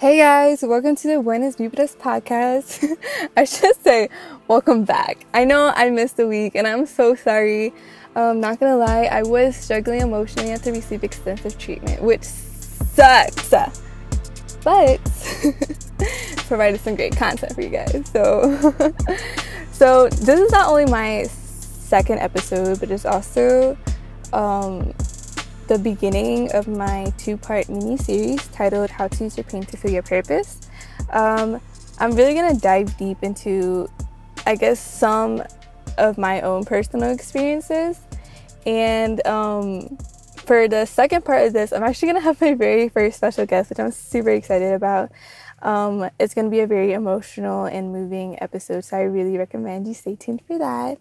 Hey guys, welcome to the Buenos Vibras podcast. I should say, welcome back. I know I missed a week and I'm so sorry. Um, not gonna lie, I was struggling emotionally after receive extensive treatment, which sucks. But provided some great content for you guys. So, so this is not only my second episode, but it's also um, the beginning of my two part mini series titled How to Use Your Pain to Fuel Your Purpose. Um, I'm really going to dive deep into, I guess, some of my own personal experiences. And um, for the second part of this, I'm actually going to have my very first special guest, which I'm super excited about. Um, it's going to be a very emotional and moving episode, so I really recommend you stay tuned for that.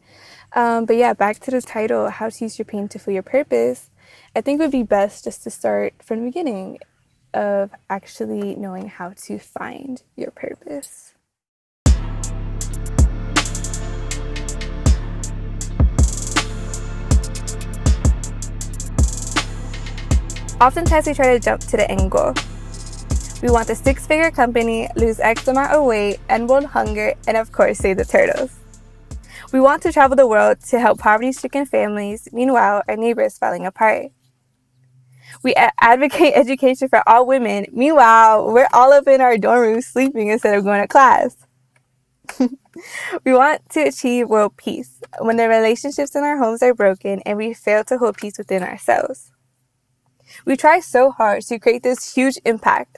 Um, but yeah, back to the title How to Use Your Pain to Fuel Your Purpose. I think it would be best just to start from the beginning of actually knowing how to find your purpose. Oftentimes we try to jump to the end goal. We want a six figure company, lose X amount of weight, end world hunger, and of course, save the turtles. We want to travel the world to help poverty stricken families, meanwhile, our neighbors falling apart. We advocate education for all women. Meanwhile, we're all up in our dorm room sleeping instead of going to class. we want to achieve world peace when the relationships in our homes are broken and we fail to hold peace within ourselves. We try so hard to create this huge impact.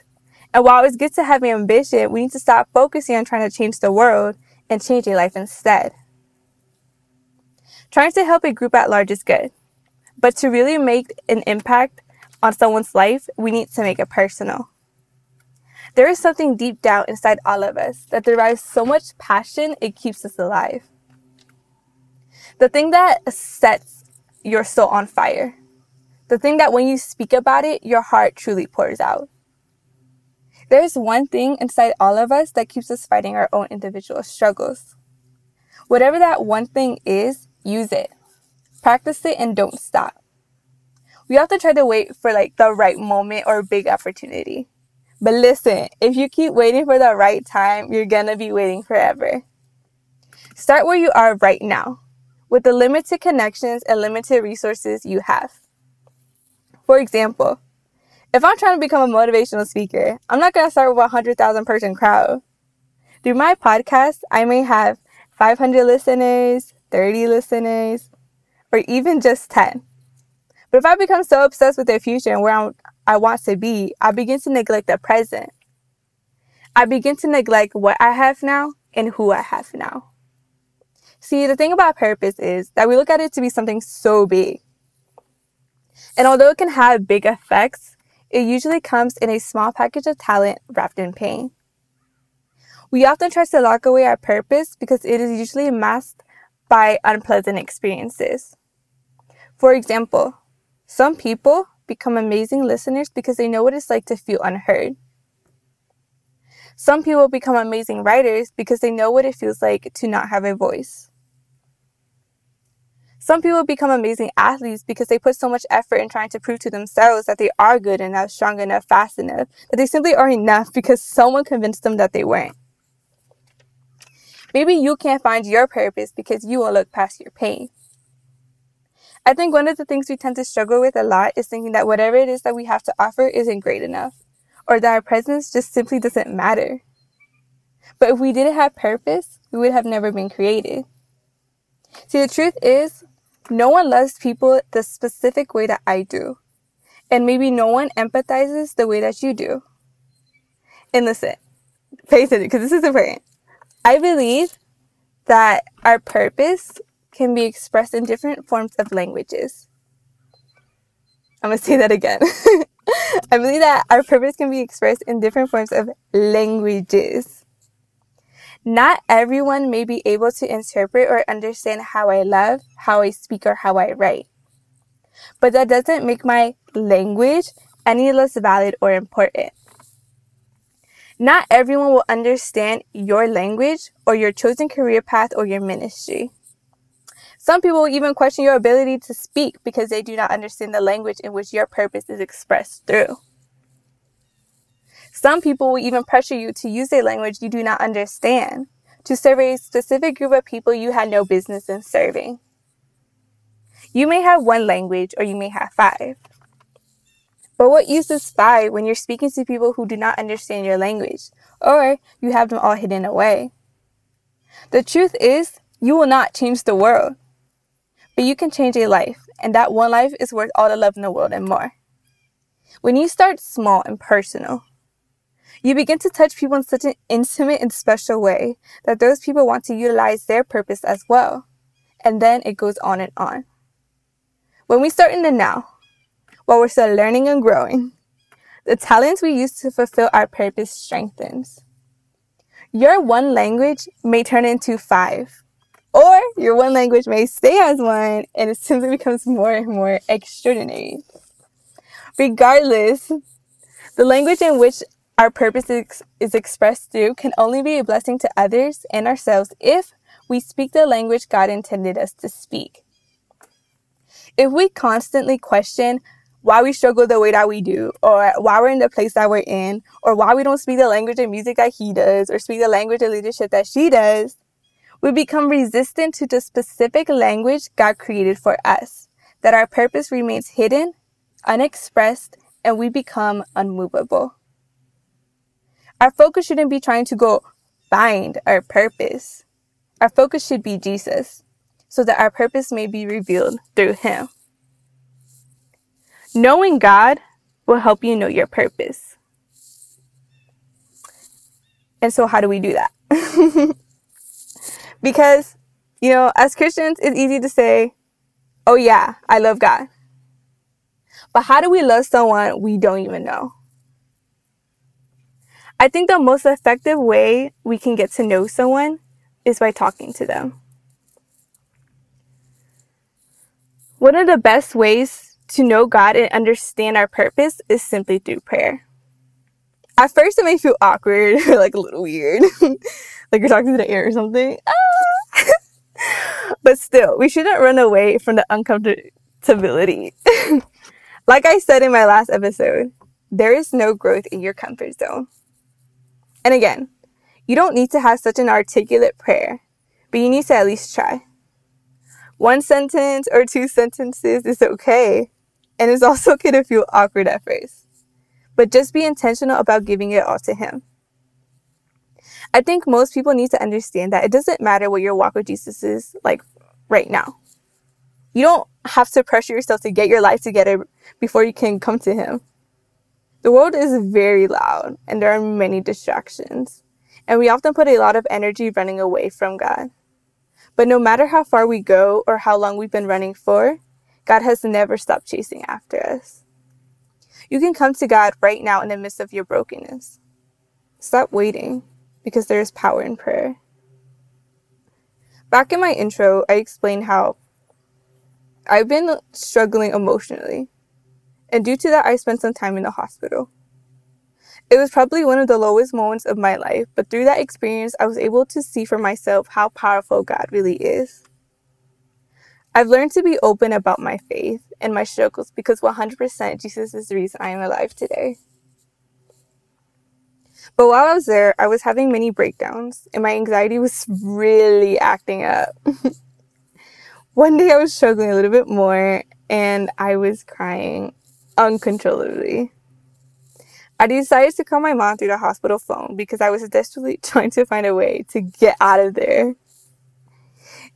And while it's good to have ambition, we need to stop focusing on trying to change the world and change a life instead. Trying to help a group at large is good. But to really make an impact, on someone's life, we need to make it personal. There is something deep down inside all of us that derives so much passion it keeps us alive. The thing that sets your soul on fire. The thing that when you speak about it, your heart truly pours out. There is one thing inside all of us that keeps us fighting our own individual struggles. Whatever that one thing is, use it. Practice it and don't stop we have to try to wait for like the right moment or big opportunity. But listen, if you keep waiting for the right time, you're gonna be waiting forever. Start where you are right now with the limited connections and limited resources you have. For example, if I'm trying to become a motivational speaker, I'm not gonna start with a 100,000 person crowd. Through my podcast, I may have 500 listeners, 30 listeners, or even just 10. But if I become so obsessed with the future and where I'm, I want to be, I begin to neglect the present. I begin to neglect what I have now and who I have now. See, the thing about purpose is that we look at it to be something so big. And although it can have big effects, it usually comes in a small package of talent wrapped in pain. We often try to lock away our purpose because it is usually masked by unpleasant experiences. For example, some people become amazing listeners because they know what it's like to feel unheard. Some people become amazing writers because they know what it feels like to not have a voice. Some people become amazing athletes because they put so much effort in trying to prove to themselves that they are good enough, strong enough, fast enough, that they simply are enough because someone convinced them that they weren't. Maybe you can't find your purpose because you won't look past your pain. I think one of the things we tend to struggle with a lot is thinking that whatever it is that we have to offer isn't great enough, or that our presence just simply doesn't matter. But if we didn't have purpose, we would have never been created. See, the truth is, no one loves people the specific way that I do. And maybe no one empathizes the way that you do. And listen, pay attention because this is important. I believe that our purpose can be expressed in different forms of languages. I'm gonna say that again. I believe that our purpose can be expressed in different forms of languages. Not everyone may be able to interpret or understand how I love, how I speak, or how I write. But that doesn't make my language any less valid or important. Not everyone will understand your language or your chosen career path or your ministry. Some people even question your ability to speak because they do not understand the language in which your purpose is expressed through. Some people will even pressure you to use a language you do not understand to serve a specific group of people you had no business in serving. You may have one language or you may have five. But what use is five when you're speaking to people who do not understand your language or you have them all hidden away? The truth is, you will not change the world, but you can change a life, and that one life is worth all the love in the world and more. When you start small and personal, you begin to touch people in such an intimate and special way that those people want to utilize their purpose as well. And then it goes on and on. When we start in the now, while we're still learning and growing, the talents we use to fulfill our purpose strengthens. Your one language may turn into five, or your one language may stay as one and it simply becomes more and more extraordinary. Regardless, the language in which our purpose is expressed through can only be a blessing to others and ourselves if we speak the language God intended us to speak. If we constantly question why we struggle the way that we do, or why we're in the place that we're in, or why we don't speak the language of music that he does, or speak the language of leadership that she does, we become resistant to the specific language God created for us, that our purpose remains hidden, unexpressed, and we become unmovable. Our focus shouldn't be trying to go find our purpose. Our focus should be Jesus, so that our purpose may be revealed through Him. Knowing God will help you know your purpose. And so, how do we do that? because, you know, as Christians, it's easy to say, oh, yeah, I love God. But how do we love someone we don't even know? I think the most effective way we can get to know someone is by talking to them. One of the best ways to know God and understand our purpose is simply through prayer. At first, it may feel awkward, or like a little weird, like you're talking to the air or something. Ah! but still, we shouldn't run away from the uncomfortability. like I said in my last episode, there is no growth in your comfort zone. And again, you don't need to have such an articulate prayer, but you need to at least try. One sentence or two sentences is okay, and it's also okay to feel awkward at first. But just be intentional about giving it all to Him. I think most people need to understand that it doesn't matter what your walk with Jesus is like right now. You don't have to pressure yourself to get your life together before you can come to Him. The world is very loud and there are many distractions, and we often put a lot of energy running away from God. But no matter how far we go or how long we've been running for, God has never stopped chasing after us. You can come to God right now in the midst of your brokenness. Stop waiting because there is power in prayer. Back in my intro, I explained how I've been struggling emotionally and due to that, I spent some time in the hospital. It was probably one of the lowest moments of my life, but through that experience, I was able to see for myself how powerful God really is. I've learned to be open about my faith and my struggles because 100% Jesus is the reason I am alive today. But while I was there, I was having many breakdowns and my anxiety was really acting up. One day I was struggling a little bit more and I was crying uncontrollably. I decided to call my mom through the hospital phone because I was desperately trying to find a way to get out of there.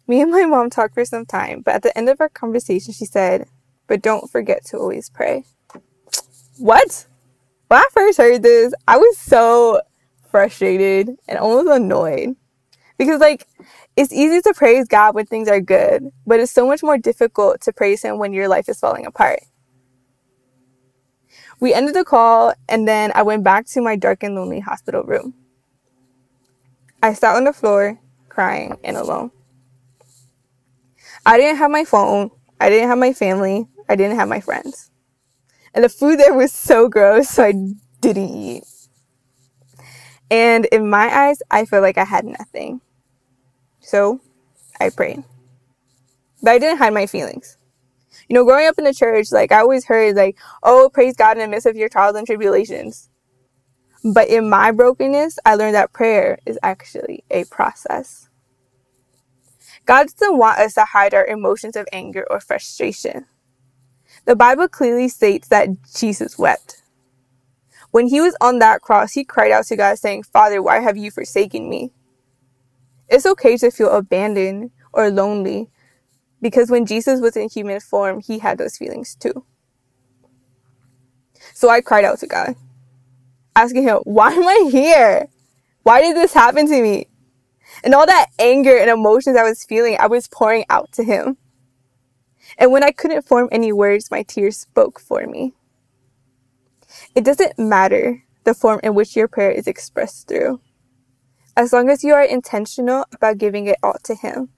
Me and my mom talked for some time, but at the end of our conversation, she said, But don't forget to always pray. What? When I first heard this, I was so frustrated and almost annoyed because, like, it's easy to praise God when things are good, but it's so much more difficult to praise Him when your life is falling apart. We ended the call, and then I went back to my dark and lonely hospital room. I sat on the floor, crying and alone. I didn't have my phone, I didn't have my family, I didn't have my friends. And the food there was so gross, so I didn't eat. And in my eyes, I felt like I had nothing. So I prayed. But I didn't hide my feelings you know, growing up in the church, like I always heard like, oh, praise God in the midst of your trials and tribulations. But in my brokenness, I learned that prayer is actually a process. God doesn't want us to hide our emotions of anger or frustration. The Bible clearly states that Jesus wept. When he was on that cross, he cried out to God, saying, Father, why have you forsaken me? It's okay to feel abandoned or lonely because when Jesus was in human form, he had those feelings too. So I cried out to God, asking him, Why am I here? Why did this happen to me? And all that anger and emotions I was feeling, I was pouring out to him. And when I couldn't form any words, my tears spoke for me. It doesn't matter the form in which your prayer is expressed through, as long as you are intentional about giving it all to Him.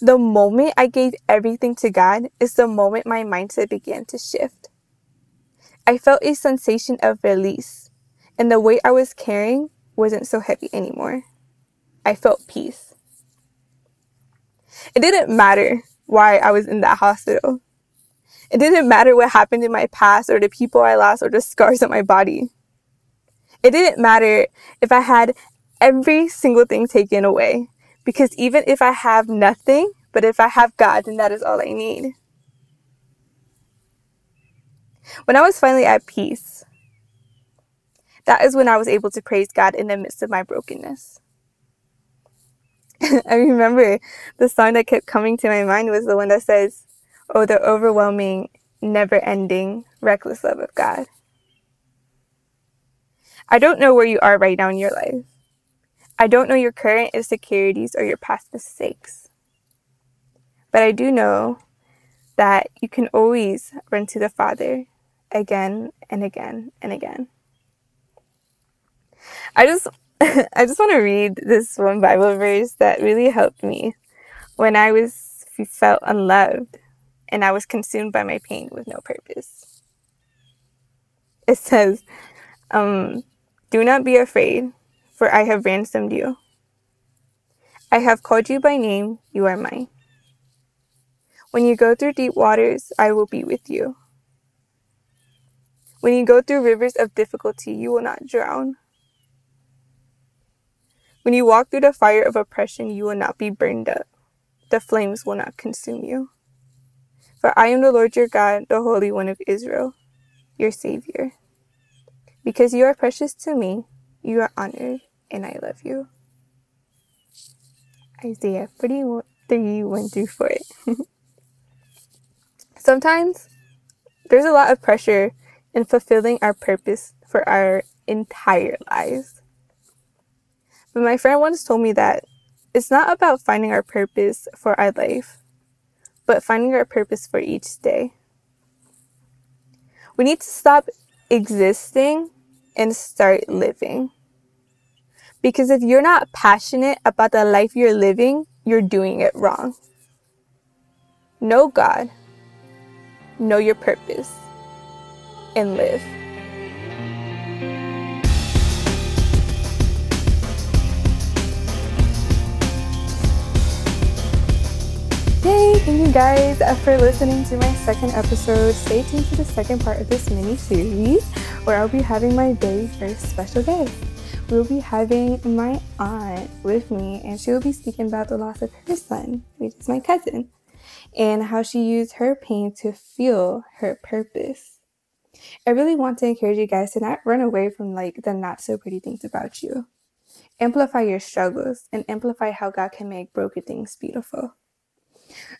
The moment I gave everything to God is the moment my mindset began to shift. I felt a sensation of release, and the weight I was carrying wasn't so heavy anymore. I felt peace. It didn't matter why I was in that hospital. It didn't matter what happened in my past or the people I lost or the scars on my body. It didn't matter if I had every single thing taken away. Because even if I have nothing, but if I have God, then that is all I need. When I was finally at peace, that is when I was able to praise God in the midst of my brokenness. I remember the song that kept coming to my mind was the one that says, Oh, the overwhelming, never ending, reckless love of God. I don't know where you are right now in your life. I don't know your current insecurities or your past mistakes. But I do know that you can always run to the Father again and again and again. I just I just want to read this one Bible verse that really helped me when I was felt unloved and I was consumed by my pain with no purpose. It says, um, Do not be afraid, for I have ransomed you. I have called you by name, you are mine. When you go through deep waters, I will be with you. When you go through rivers of difficulty, you will not drown. When you walk through the fire of oppression, you will not be burned up. The flames will not consume you. For I am the Lord your God, the Holy One of Israel, your Savior. Because you are precious to me, you are honored, and I love you. Isaiah 43 1 through 4. Sometimes there's a lot of pressure in fulfilling our purpose for our entire lives. But my friend once told me that it's not about finding our purpose for our life, but finding our purpose for each day. We need to stop existing and start living. Because if you're not passionate about the life you're living, you're doing it wrong. Know God, know your purpose, and live. Hey, thank you guys uh, for listening to my second episode. Stay tuned for the second part of this mini series where I'll be having my very first special guest. We'll be having my aunt with me, and she will be speaking about the loss of her son, which is my cousin, and how she used her pain to fuel her purpose. I really want to encourage you guys to not run away from like the not so pretty things about you. Amplify your struggles and amplify how God can make broken things beautiful.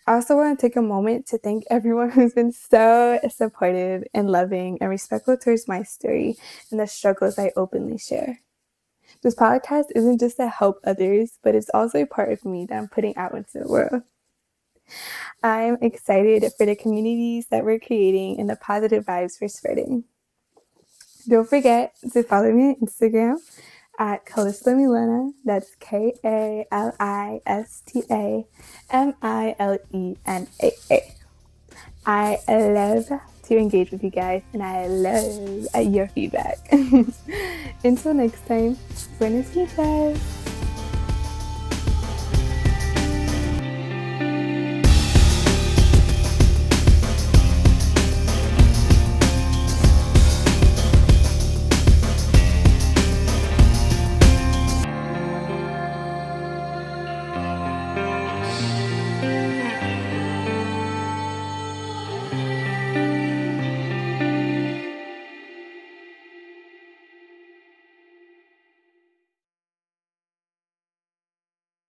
I also want to take a moment to thank everyone who's been so supportive and loving and respectful towards my story and the struggles I openly share. This podcast isn't just to help others, but it's also a part of me that I'm putting out into the world. I'm excited for the communities that we're creating and the positive vibes we're spreading. Don't forget to follow me on Instagram at Kalista Milena. That's K A L I S T A M I L E N A A. I love to engage with you guys and I love your feedback. Until next time, buenos días.